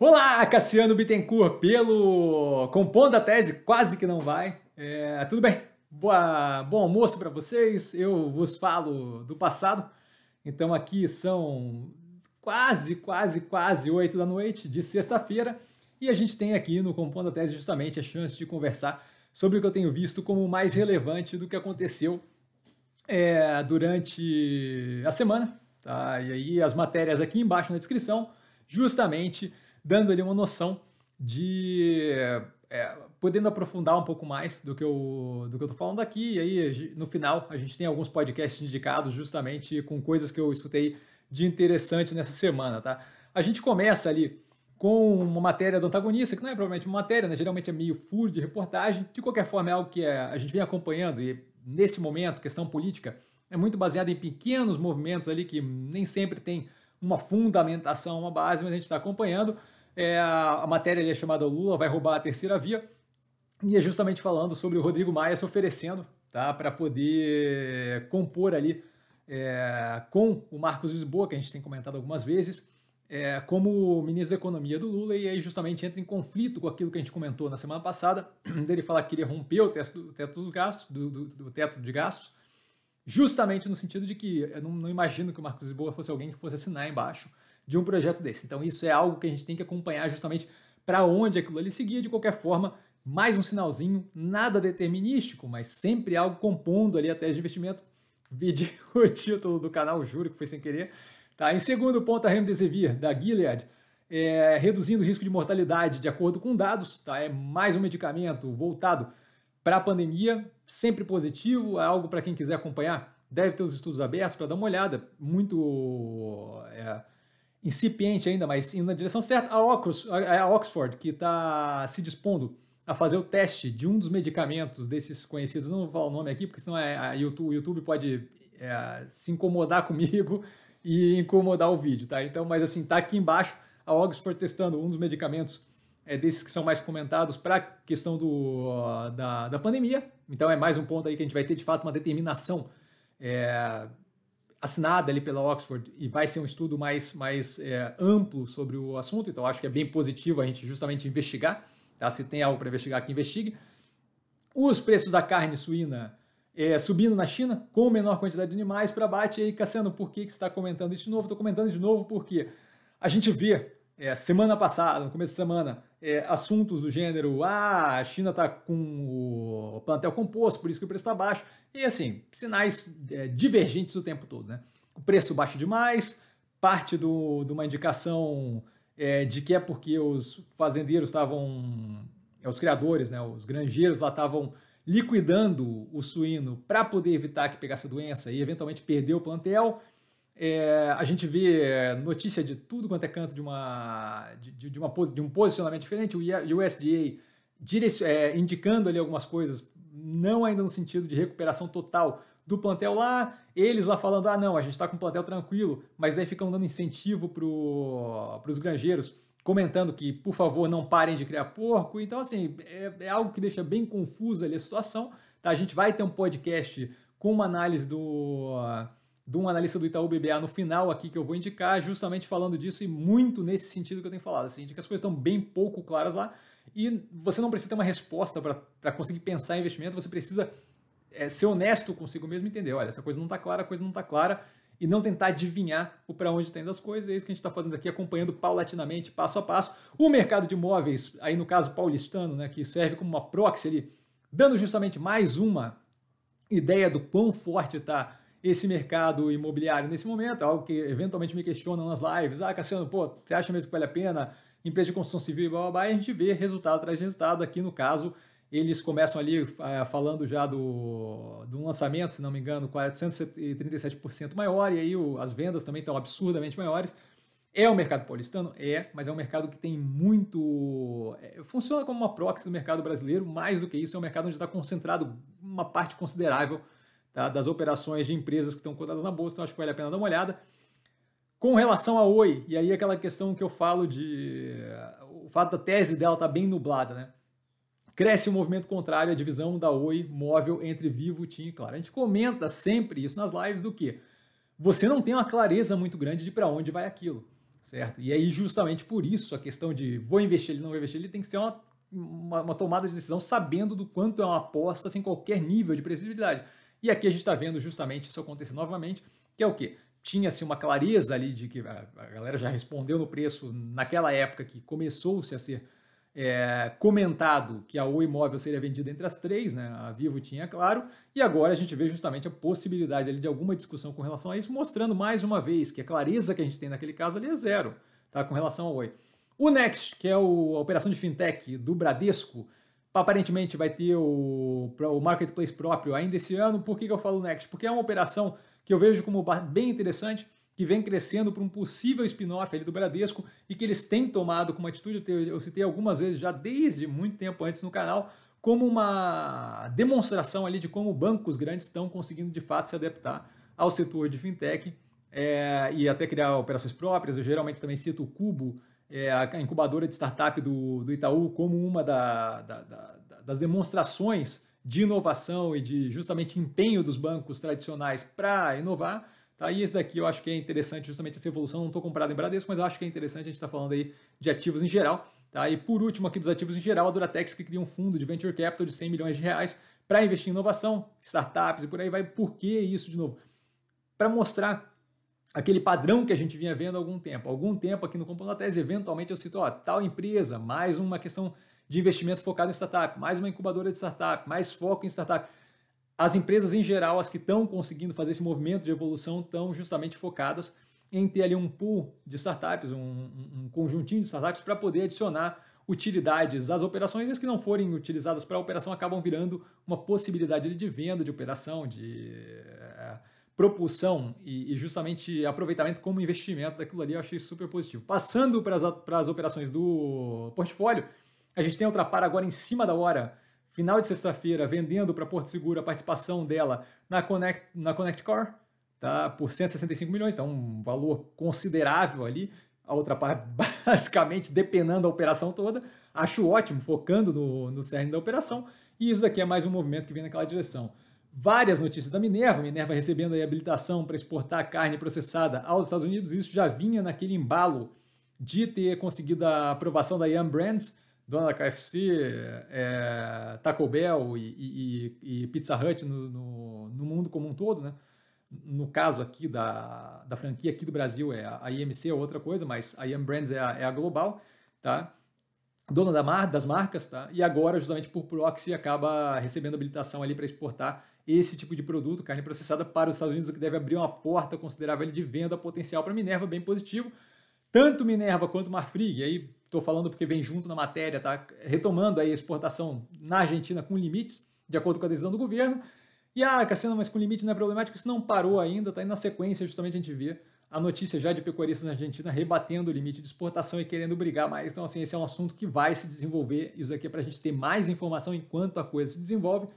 Olá, Cassiano Bittencourt, pelo Compondo a Tese, quase que não vai. É, tudo bem? Boa, bom almoço para vocês. Eu vos falo do passado. Então aqui são quase, quase, quase oito da noite de sexta-feira e a gente tem aqui no Compondo a Tese justamente a chance de conversar sobre o que eu tenho visto como mais relevante do que aconteceu é, durante a semana. Tá? E aí as matérias aqui embaixo na descrição, justamente dando ali uma noção de é, podendo aprofundar um pouco mais do que eu do que eu tô falando aqui. E aí no final a gente tem alguns podcasts indicados justamente com coisas que eu escutei de interessante nessa semana, tá? A gente começa ali com uma matéria do antagonista, que não é provavelmente uma matéria, né? geralmente é meio furo de reportagem. De qualquer forma, é algo que é, a gente vem acompanhando e nesse momento, questão política, é muito baseada em pequenos movimentos ali que nem sempre tem uma fundamentação, uma base, mas a gente está acompanhando. É, a matéria ali é chamada Lula vai roubar a terceira via. E é justamente falando sobre o Rodrigo Maia se oferecendo tá, para poder compor ali é, com o Marcos Lisboa, que a gente tem comentado algumas vezes, é, como ministro da Economia do Lula, e aí justamente entra em conflito com aquilo que a gente comentou na semana passada, dele falar que queria romper o teto, o teto dos gastos, do, do, do, teto de gastos, justamente no sentido de que eu não, não imagino que o Marcos Lisboa fosse alguém que fosse assinar embaixo de um projeto desse. Então isso é algo que a gente tem que acompanhar justamente para onde aquilo ali seguia, de qualquer forma, mais um sinalzinho, nada determinístico, mas sempre algo compondo ali a tese de investimento. Vide o título do canal, juro que foi sem querer, Tá? Em segundo ponto, a Remdesivir, da Gilead, é, reduzindo o risco de mortalidade de acordo com dados. Tá? É mais um medicamento voltado para a pandemia, sempre positivo, é algo para quem quiser acompanhar. Deve ter os estudos abertos para dar uma olhada. Muito é, incipiente ainda, mas indo na direção certa. A Oxford, a Oxford que está se dispondo a fazer o teste de um dos medicamentos desses conhecidos, não vou falar o nome aqui, porque senão é, a YouTube, o YouTube pode é, se incomodar comigo e incomodar o vídeo, tá? Então, mas assim, tá aqui embaixo a Oxford testando um dos medicamentos é, desses que são mais comentados para a questão do, da, da pandemia. Então é mais um ponto aí que a gente vai ter de fato uma determinação é, assinada ali pela Oxford e vai ser um estudo mais, mais é, amplo sobre o assunto. Então acho que é bem positivo a gente justamente investigar. Tá? Se tem algo para investigar, que investigue. Os preços da carne suína é, subindo na China com menor quantidade de animais para bate. E aí, Cassiano, por que, que você está comentando isso de novo? Estou comentando de novo porque a gente vê é, semana passada, no começo da semana, é, assuntos do gênero: ah, a China está com o plantel composto, por isso que o preço está baixo. E assim, sinais é, divergentes o tempo todo. Né? O preço baixo demais, parte do, de uma indicação é, de que é porque os fazendeiros estavam, é, os criadores, né, os granjeiros lá estavam liquidando o suíno para poder evitar que pegasse a doença e eventualmente perder o plantel. É, a gente vê notícia de tudo quanto é canto de, uma, de, de, uma, de um posicionamento diferente, o USDA direc- é, indicando ali algumas coisas, não ainda no sentido de recuperação total do plantel lá, eles lá falando, ah não, a gente está com o plantel tranquilo, mas daí ficam dando incentivo para os granjeiros comentando que, por favor, não parem de criar porco. Então, assim, é, é algo que deixa bem confusa ali a situação. Tá? A gente vai ter um podcast com uma análise do, de um analista do Itaú BBA no final aqui que eu vou indicar, justamente falando disso e muito nesse sentido que eu tenho falado. Assim, que as coisas estão bem pouco claras lá e você não precisa ter uma resposta para conseguir pensar em investimento, você precisa é, ser honesto consigo mesmo e entender, olha, essa coisa não está clara, a coisa não está clara, e não tentar adivinhar o para onde está indo as coisas. É isso que a gente está fazendo aqui, acompanhando paulatinamente, passo a passo, o mercado de imóveis, aí no caso paulistano, né, que serve como uma proxy ali, dando justamente mais uma ideia do quão forte está esse mercado imobiliário nesse momento, algo que eventualmente me questionam nas lives. Ah, Cassiano, pô, você acha mesmo que vale a pena? Empresa de construção civil e blá, blá, blá, e a gente vê resultado atrás de resultado. Aqui no caso, eles começam ali é, falando já do, do lançamento, se não me engano, 437% maior, e aí o, as vendas também estão absurdamente maiores. É o mercado paulistano? É, mas é um mercado que tem muito. É, funciona como uma proxy do mercado brasileiro, mais do que isso, é um mercado onde está concentrado uma parte considerável tá, das operações de empresas que estão cotadas na bolsa, então acho que vale a pena dar uma olhada. Com relação a Oi, e aí aquela questão que eu falo de. O fato da tese dela estar tá bem nublada, né? Cresce o movimento contrário à divisão da Oi móvel entre Vivo, TIM e Claro. A gente comenta sempre isso nas lives do que você não tem uma clareza muito grande de para onde vai aquilo. certo? E aí, justamente por isso, a questão de vou investir ele, não vou investir ele, tem que ser uma, uma, uma tomada de decisão sabendo do quanto é uma aposta sem qualquer nível de previsibilidade. E aqui a gente está vendo justamente isso acontecer novamente, que é o quê? Tinha-se uma clareza ali de que a, a galera já respondeu no preço naquela época que começou-se a ser é, comentado que a Oi Imóvel seria vendida entre as três, né? A Vivo tinha claro, e agora a gente vê justamente a possibilidade ali de alguma discussão com relação a isso, mostrando mais uma vez que a clareza que a gente tem naquele caso ali é zero, tá? Com relação ao Oi. O Next, que é o, a operação de fintech do Bradesco, aparentemente vai ter o, o marketplace próprio ainda esse ano. Por que, que eu falo Next? Porque é uma operação que eu vejo como bem interessante que vem crescendo para um possível spin-off do Bradesco e que eles têm tomado como atitude, eu citei algumas vezes já desde muito tempo antes no canal, como uma demonstração ali de como bancos grandes estão conseguindo de fato se adaptar ao setor de fintech é, e até criar operações próprias. Eu geralmente também cito o Cubo, é, a incubadora de startup do, do Itaú, como uma da, da, da, das demonstrações de inovação e de justamente empenho dos bancos tradicionais para inovar. Tá? E esse daqui eu acho que é interessante, justamente essa evolução. Não estou comprado em Bradesco, mas eu acho que é interessante. A gente está falando aí de ativos em geral. Tá? E por último, aqui dos ativos em geral, a Duratex que cria um fundo de venture capital de 100 milhões de reais para investir em inovação, startups e por aí vai. Por que isso de novo? Para mostrar aquele padrão que a gente vinha vendo há algum tempo. Há algum tempo aqui no Tese, eventualmente eu cito, ó, tal empresa, mais uma questão de investimento focado em startup, mais uma incubadora de startup, mais foco em startup as empresas em geral, as que estão conseguindo fazer esse movimento de evolução, estão justamente focadas em ter ali um pool de startups, um, um conjuntinho de startups para poder adicionar utilidades às operações e as que não forem utilizadas para a operação acabam virando uma possibilidade de venda de operação, de é, propulsão e, e, justamente aproveitamento como investimento daquilo ali, eu achei super positivo. Passando para as, operações do portfólio, a gente tem outra para agora em cima da hora, final de sexta-feira, vendendo para Porto Seguro a participação dela na Connect, na Connect Car, tá? por 165 milhões, então um valor considerável ali. A outra parte, basicamente, depenando da operação toda. Acho ótimo, focando no, no cerne da operação. E isso daqui é mais um movimento que vem naquela direção. Várias notícias da Minerva, Minerva recebendo a habilitação para exportar carne processada aos Estados Unidos. Isso já vinha naquele embalo de ter conseguido a aprovação da Yum Brands, dona da KFC, é, Taco Bell e, e, e Pizza Hut no, no, no, mundo como um todo, né? No caso aqui da, da franquia aqui do Brasil, é a IMC é outra coisa, mas a IM Brands é a, é a global, tá? Dona da mar, das marcas, tá? E agora, justamente por proxy, acaba recebendo habilitação ali para exportar esse tipo de produto, carne processada, para os Estados Unidos, o que deve abrir uma porta considerável de venda potencial para Minerva, bem positivo. Tanto Minerva quanto Marfrig, aí estou falando porque vem junto na matéria, tá? Retomando aí a exportação na Argentina com limites, de acordo com a decisão do governo. E ah, Cassiano, mas com limite não é problemático, isso não parou ainda, tá? E na sequência, justamente, a gente vê a notícia já de pecuaristas na Argentina rebatendo o limite de exportação e querendo brigar mais. Então, assim, esse é um assunto que vai se desenvolver. Isso aqui é para a gente ter mais informação enquanto a coisa se desenvolve.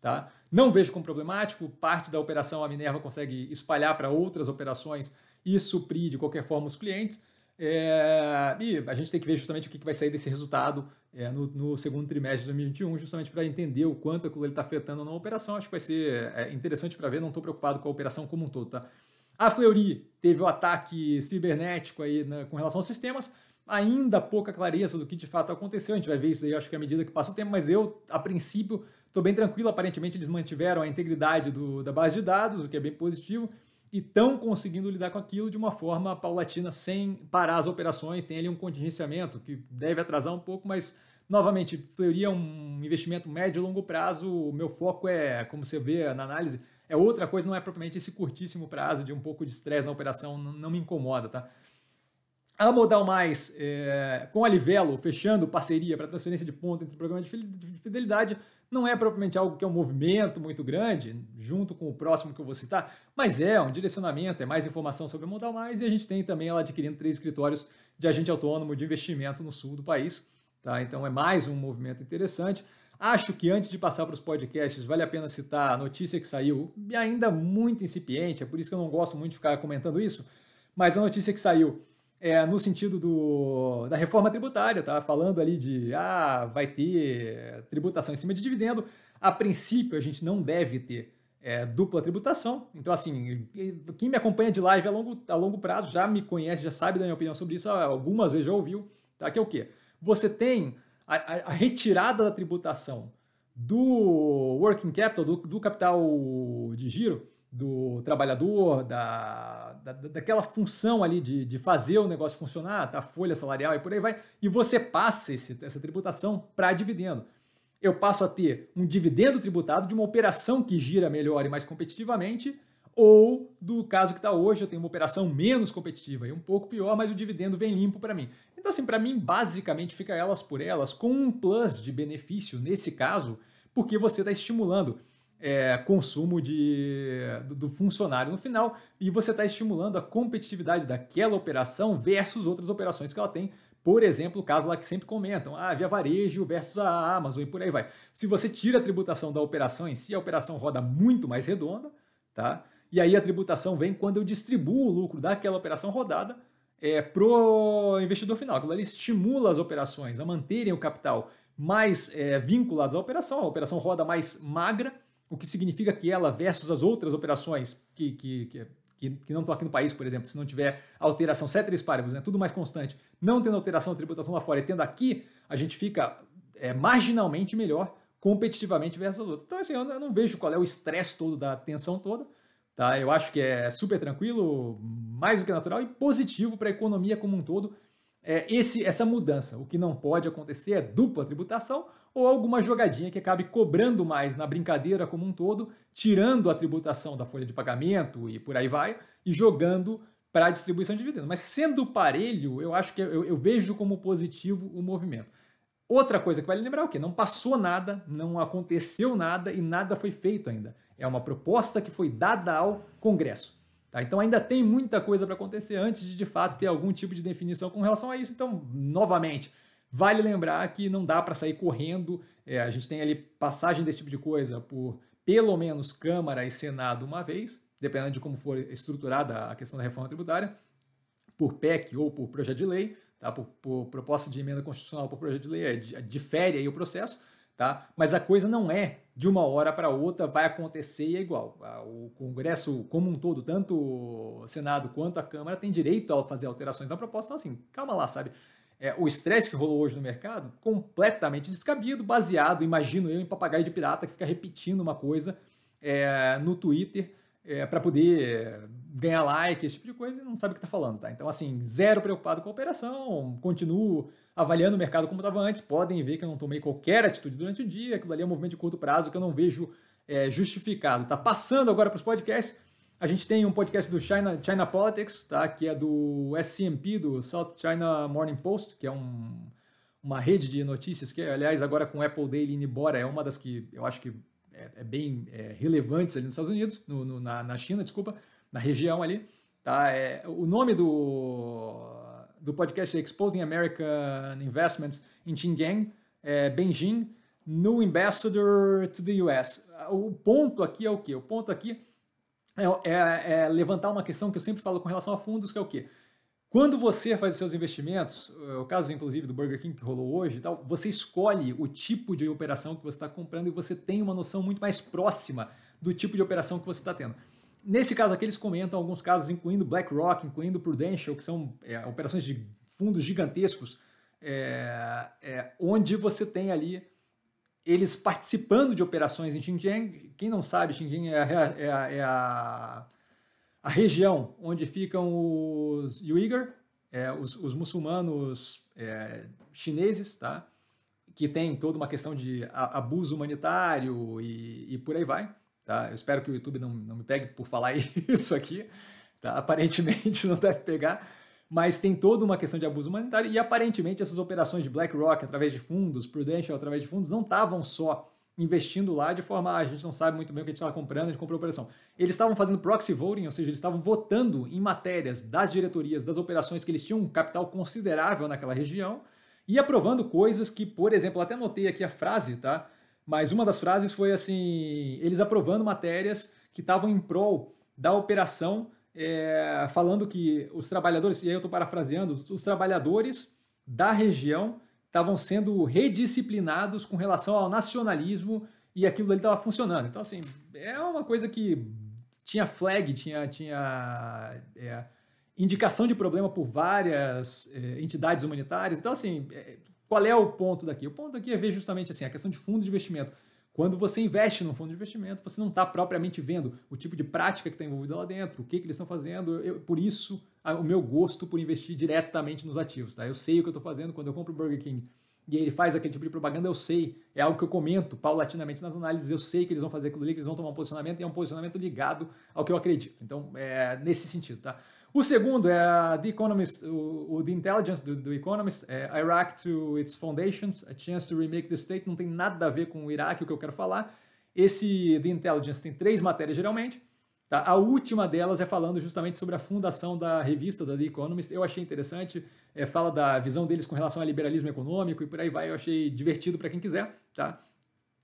Tá? Não vejo como problemático. Parte da operação a Minerva consegue espalhar para outras operações e suprir de qualquer forma os clientes. É, e a gente tem que ver justamente o que vai sair desse resultado é, no, no, segundo trimestre de 2021, justamente para entender o quanto aquilo está afetando na operação. Acho que vai ser é, interessante para ver, não estou preocupado com a operação como um todo. Tá? A Fleury teve o ataque cibernético aí né, com relação aos sistemas, ainda pouca clareza do que de fato aconteceu. A gente vai ver isso aí, acho que à medida que passa o tempo, mas eu, a princípio, estou bem tranquilo. Aparentemente, eles mantiveram a integridade do, da base de dados, o que é bem positivo e estão conseguindo lidar com aquilo de uma forma paulatina, sem parar as operações. Tem ali um contingenciamento que deve atrasar um pouco, mas, novamente, Fleury é um investimento médio e longo prazo. O meu foco é, como você vê na análise, é outra coisa, não é propriamente esse curtíssimo prazo de um pouco de estresse na operação, não, não, me incomoda, tá? A Modal Mais, é, com a Livelo, fechando parceria para transferência de ponto entre o programa de fidelidade, não é propriamente algo que é um movimento muito grande, junto com o próximo que eu vou citar, mas é um direcionamento, é mais informação sobre a Modal Mais e a gente tem também ela adquirindo três escritórios de agente autônomo de investimento no sul do país. Tá? Então é mais um movimento interessante. Acho que antes de passar para os podcasts, vale a pena citar a notícia que saiu, e ainda muito incipiente, é por isso que eu não gosto muito de ficar comentando isso, mas a notícia que saiu é, no sentido do, da reforma tributária, tá? Falando ali de ah, vai ter tributação em cima de dividendo. A princípio, a gente não deve ter é, dupla tributação. Então, assim, quem me acompanha de live a longo, a longo prazo já me conhece, já sabe da minha opinião sobre isso, algumas vezes já ouviu, tá? Que é o quê? Você tem a, a, a retirada da tributação do working capital, do, do, capital de giro do trabalhador, da, da, daquela função ali de, de fazer o negócio funcionar, tá? folha salarial e por aí vai, e você passa esse, essa tributação para dividendo eu passo a ter um dividendo tributado de uma operação que gira melhor e mais competitivamente, ou do caso que está hoje, eu tenho uma operação menos competitiva e um pouco pior, mas o dividendo vem limpo para mim. Então, assim, para mim, basicamente fica elas por elas, com um plus de benefício nesse caso, porque você está estimulando é, consumo de, do, do, funcionário no final e você está estimulando a competitividade daquela operação versus outras operações que ela tem por exemplo, o caso lá que sempre comentam, ah, Via Varejo versus a Amazon e por aí vai. Se você tira a tributação da operação em si, a operação roda muito mais redonda, tá? E aí a tributação vem quando eu distribuo o lucro daquela operação rodada é, pro investidor final. Aquilo ali estimula as operações a manterem o capital mais é, vinculados à operação, a operação roda mais magra, o que significa que ela versus as outras operações que, que, que que, não estão aqui no país, por exemplo, se não tiver alteração, ceteris paribus, né, tudo mais constante, não tendo alteração da tributação lá fora e tendo aqui, a gente fica é, marginalmente melhor competitivamente versus os outros. Então, assim, eu não vejo qual é o estresse todo da tensão toda. Tá? Eu acho que é super tranquilo, mais do que natural e positivo para a economia como um todo é, esse, essa mudança. O que não pode acontecer é dupla tributação ou alguma jogadinha que acabe cobrando mais na brincadeira como um todo, tirando a tributação da folha de pagamento e por aí vai, e jogando para a distribuição de dividendos. Mas sendo parelho, eu acho que eu, eu, vejo como positivo o movimento. Outra coisa que vale lembrar é o que? Não passou nada, não aconteceu nada e nada foi feito ainda. É uma proposta que foi dada ao Congresso. Tá? Então ainda tem muita coisa para acontecer antes de de fato ter algum tipo de definição com relação a isso. Então, novamente, Vale lembrar que não dá para sair correndo, é, a gente tem ali passagem desse tipo de coisa por pelo menos Câmara e Senado uma vez, dependendo de como for estruturada a questão da reforma tributária, por PEC ou por projeto de lei, tá? por, por proposta de emenda constitucional por projeto de lei, é, difere aí o processo, tá? mas a coisa não é de uma hora para outra, vai acontecer e é igual. O Congresso como um todo, tanto o Senado quanto a Câmara, tem direito a fazer alterações na proposta, então assim, calma lá, sabe? É, o estresse que rolou hoje no mercado, completamente descabido, baseado, imagino eu, em papagaio de pirata que fica repetindo uma coisa é, no Twitter é, para poder ganhar like, esse tipo de coisa, e não sabe o que está falando, tá? Então, assim, zero preocupado com a operação, continuo avaliando o mercado como estava antes, podem ver que eu não tomei qualquer atitude durante o dia, aquilo ali é um movimento de curto prazo que eu não vejo é, justificado. Tá passando agora para os podcasts, a gente tem um podcast do China, China Politics, tá? que é do SCMP, do South China Morning Post, que é um, uma rede de notícias que, aliás, agora com Apple Daily indo embora, é uma das que eu acho que é, é bem é, relevantes ali nos Estados Unidos, no, no, na, na China, desculpa, na região ali. Tá? É, o nome do, do podcast é Exposing American Investments in Xinjiang, é Beijing, New Ambassador to the US. O ponto aqui é o quê? O ponto aqui é, é, é, levantar uma questão que eu sempre falo com relação a fundos, que é o quê? Quando você faz os seus investimentos, é o caso inclusive do Burger King que rolou hoje e tal, você escolhe o tipo de operação que você está comprando e você tem uma noção muito mais próxima do tipo de operação que você está tendo. Nesse caso aqui, eles comentam alguns casos, incluindo BlackRock, incluindo Prudential, que são é, operações de fundos gigantescos, é, é, onde você tem ali eles participando de operações em Xinjiang. Quem não sabe, Xinjiang é a, é a, é a, a região onde ficam os Uyghur, é, os, os, muçulmanos é, chineses, tá? que tem toda uma questão de abuso humanitário e, e, por aí vai. Tá? Eu espero que o YouTube não, não me pegue por falar isso aqui. Tá? Aparentemente não deve pegar mas tem toda uma questão de abuso humanitário e aparentemente essas operações de BlackRock através de fundos, Prudential através de fundos, não estavam só investindo lá de forma, ah, a gente não sabe muito bem o que a gente estava comprando, a gente comprou a operação. Eles estavam fazendo proxy voting, ou seja, eles estavam votando em matérias das diretorias, das operações que eles tinham um capital considerável naquela região e aprovando coisas que, por exemplo, até anotei aqui a frase, tá? Mas uma das frases foi assim, eles aprovando matérias que estavam em prol da operação é, falando que os trabalhadores, e aí eu estou parafraseando, os, os trabalhadores da região estavam sendo redisciplinados com relação ao nacionalismo e aquilo ali estava funcionando. Então, assim, é uma coisa que tinha flag, tinha, tinha é, indicação de problema por várias é, entidades humanitárias. Então, assim, é, qual é o ponto daqui? O ponto aqui é ver justamente assim, a questão de fundo de investimento. Quando você investe num fundo de investimento, você não está propriamente vendo o tipo de prática que está envolvida lá dentro, o que, que eles estão fazendo. Eu, por isso, a, o meu gosto por investir diretamente nos ativos. Tá? Eu sei o que eu estou fazendo quando eu compro o Burger King e ele faz aquele tipo de propaganda, eu sei. É algo que eu comento paulatinamente nas análises, eu sei que eles vão fazer aquilo ali, que eles vão tomar um posicionamento, e é um posicionamento ligado ao que eu acredito. Então, é nesse sentido, tá? O segundo é a The Economist, o, o The Intelligence do, do Economist, é Iraq to its Foundations, A Chance to Remake the State, não tem nada a ver com o Iraque, o que eu quero falar. Esse The Intelligence tem três matérias geralmente, Tá? A última delas é falando justamente sobre a fundação da revista da The Economist. Eu achei interessante, é, fala da visão deles com relação ao liberalismo econômico e por aí vai. Eu achei divertido para quem quiser. Tá?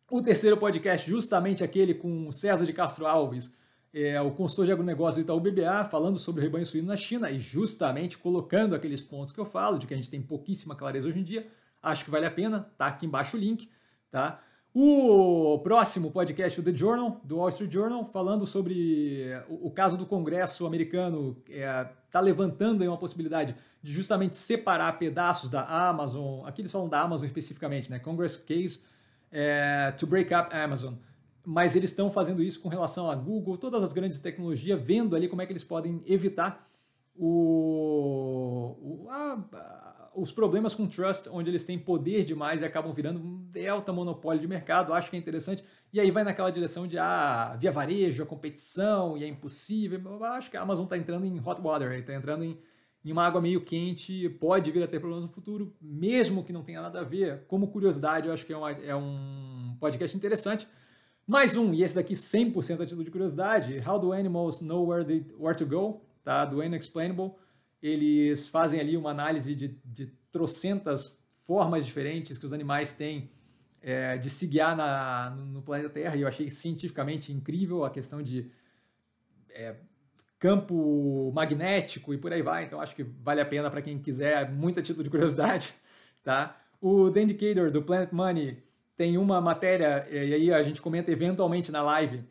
O terceiro podcast, justamente aquele com César de Castro Alves, é, o consultor de agronegócio do Itaú BBA, falando sobre o rebanho suíno na China e justamente colocando aqueles pontos que eu falo, de que a gente tem pouquíssima clareza hoje em dia. Acho que vale a pena, tá aqui embaixo o link. Tá? O próximo podcast, o The Journal, do Wall Street Journal, falando sobre o, o caso do Congresso americano, está é, tá levantando aí uma possibilidade de justamente separar pedaços da Amazon, aqui eles falam da Amazon especificamente, né? Congress Case é, to Break Up Amazon. Mas eles estão fazendo isso com relação a Google, todas as grandes tecnologias, vendo ali como é que eles podem evitar o, o a, os problemas com trust, onde eles têm poder demais e acabam virando um delta monopólio de mercado, acho que é interessante. E aí vai naquela direção de ah, via varejo, a competição, e é impossível. Acho que a Amazon está entrando em hot water, está entrando em, em uma água meio quente, pode vir a ter problemas no futuro, mesmo que não tenha nada a ver. Como curiosidade, eu acho que é, uma, é um podcast interessante. Mais um, e esse daqui 100% a título de curiosidade, How do Animals Know Where, they, where to Go, tá? do Unexplainable eles fazem ali uma análise de, de trocentas formas diferentes que os animais têm é, de se guiar na, no planeta Terra, e eu achei cientificamente incrível a questão de é, campo magnético e por aí vai, então acho que vale a pena para quem quiser, muita título de curiosidade. Tá? O The Indicator do Planet Money tem uma matéria, e aí a gente comenta eventualmente na live,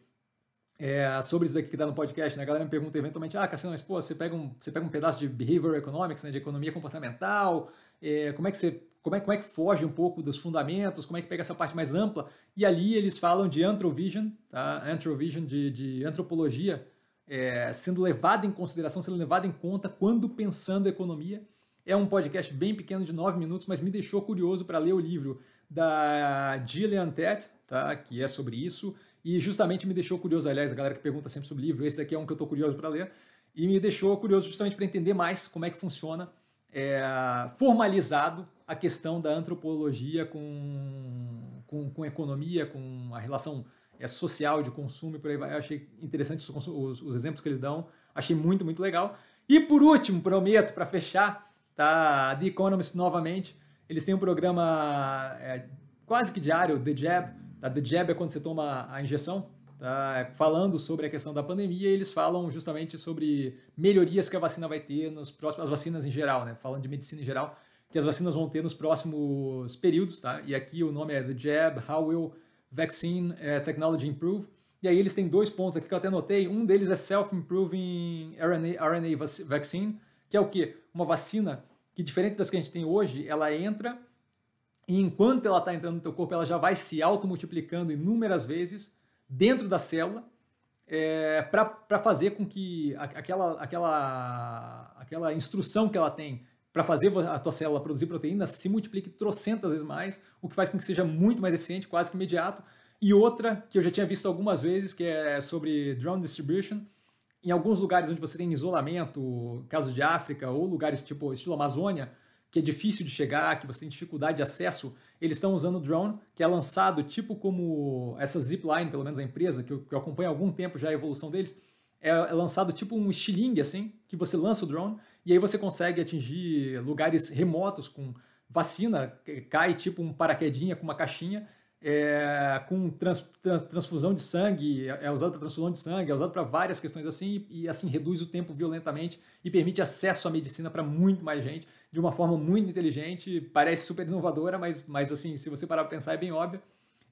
é, sobre isso aqui que dá no podcast, né? A galera me pergunta eventualmente, ah, Cassiano, mas pô, você pega um, você pega um pedaço de behavior economics, né, de economia comportamental, é, como é que você como é, como é que foge um pouco dos fundamentos, como é que pega essa parte mais ampla, e ali eles falam de anthrovision, tá? anthrovision, de, de antropologia, é, sendo levado em consideração, sendo levado em conta quando pensando economia. É um podcast bem pequeno, de nove minutos, mas me deixou curioso para ler o livro da Gillian Tett, tá? que é sobre isso, e justamente me deixou curioso, aliás, a galera que pergunta sempre sobre livro, esse daqui é um que eu estou curioso para ler, e me deixou curioso justamente para entender mais como é que funciona é, formalizado a questão da antropologia com, com, com economia, com a relação é, social de consumo e por aí vai. Eu achei interessante os, os, os, exemplos que eles dão, achei muito, muito legal. E por último, prometo, para fechar, tá, The Economist novamente, eles têm um programa é, quase que diário, The Jab, Tá? The jab é quando você toma a injeção, tá? falando sobre a questão da pandemia, eles falam justamente sobre melhorias que a vacina vai ter nos próximos, as vacinas em geral, né? falando de medicina em geral, que as vacinas vão ter nos próximos períodos, tá? E aqui o nome é The Jab, How Will Vaccine eh, Technology Improve? E aí eles têm dois pontos aqui que eu até notei. Um deles é Self-Improving RNA, RNA Vaccine, que é o quê? Uma vacina que, diferente das que a gente tem hoje, ela entra e enquanto ela está entrando no teu corpo, ela já vai se automultiplicando inúmeras vezes dentro da célula é, para fazer com que aquela, aquela, aquela instrução que ela tem para fazer a tua célula produzir proteína se multiplique trocentas vezes mais, o que faz com que seja muito mais eficiente, quase que imediato. E outra que eu já tinha visto algumas vezes, que é sobre drone distribution. Em alguns lugares onde você tem isolamento, caso de África, ou lugares tipo estilo Amazônia, que é difícil de chegar, que você tem dificuldade de acesso, eles estão usando o drone, que é lançado tipo como essa Zipline, pelo menos a empresa, que eu, que eu acompanho há algum tempo já a evolução deles, é, é, lançado tipo um estilingue, assim, que você lança o drone e aí você consegue atingir lugares remotos com vacina, cai tipo um paraquedinha com uma caixinha, é, com trans, trans, transfusão de sangue, é, é usado para transfusão de sangue, é usado para várias questões assim, e, e assim reduz o tempo violentamente e permite acesso à medicina para muito mais gente de uma forma muito inteligente, parece super inovadora, mas, mas assim, se você parar para pensar, é bem óbvio.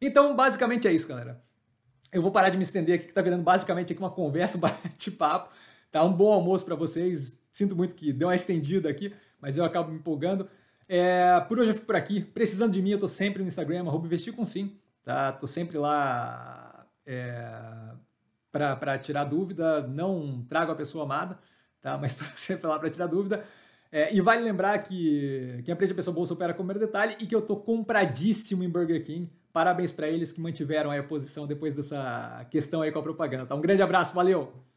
Então, basicamente é isso, galera. Eu vou parar de me estender aqui, que tá virando basicamente aqui uma conversa, um bate-papo. Tá um bom almoço para vocês. Sinto muito que deu uma estendida aqui, mas eu acabo me empolgando. É, por hoje eu fico por aqui. Precisando de mim, eu tô sempre no Instagram, arroba investir com sim. Tá? Tô sempre lá é, para tirar dúvida. Não trago a pessoa amada, tá? mas tô sempre lá para tirar dúvida. É, e vale lembrar que quem aprende a pessoa bolsa opera com o primeiro detalhe e que eu tô compradíssimo em Burger King. Parabéns para eles que mantiveram a posição depois dessa questão aí com a propaganda. Tá? Um grande abraço, valeu!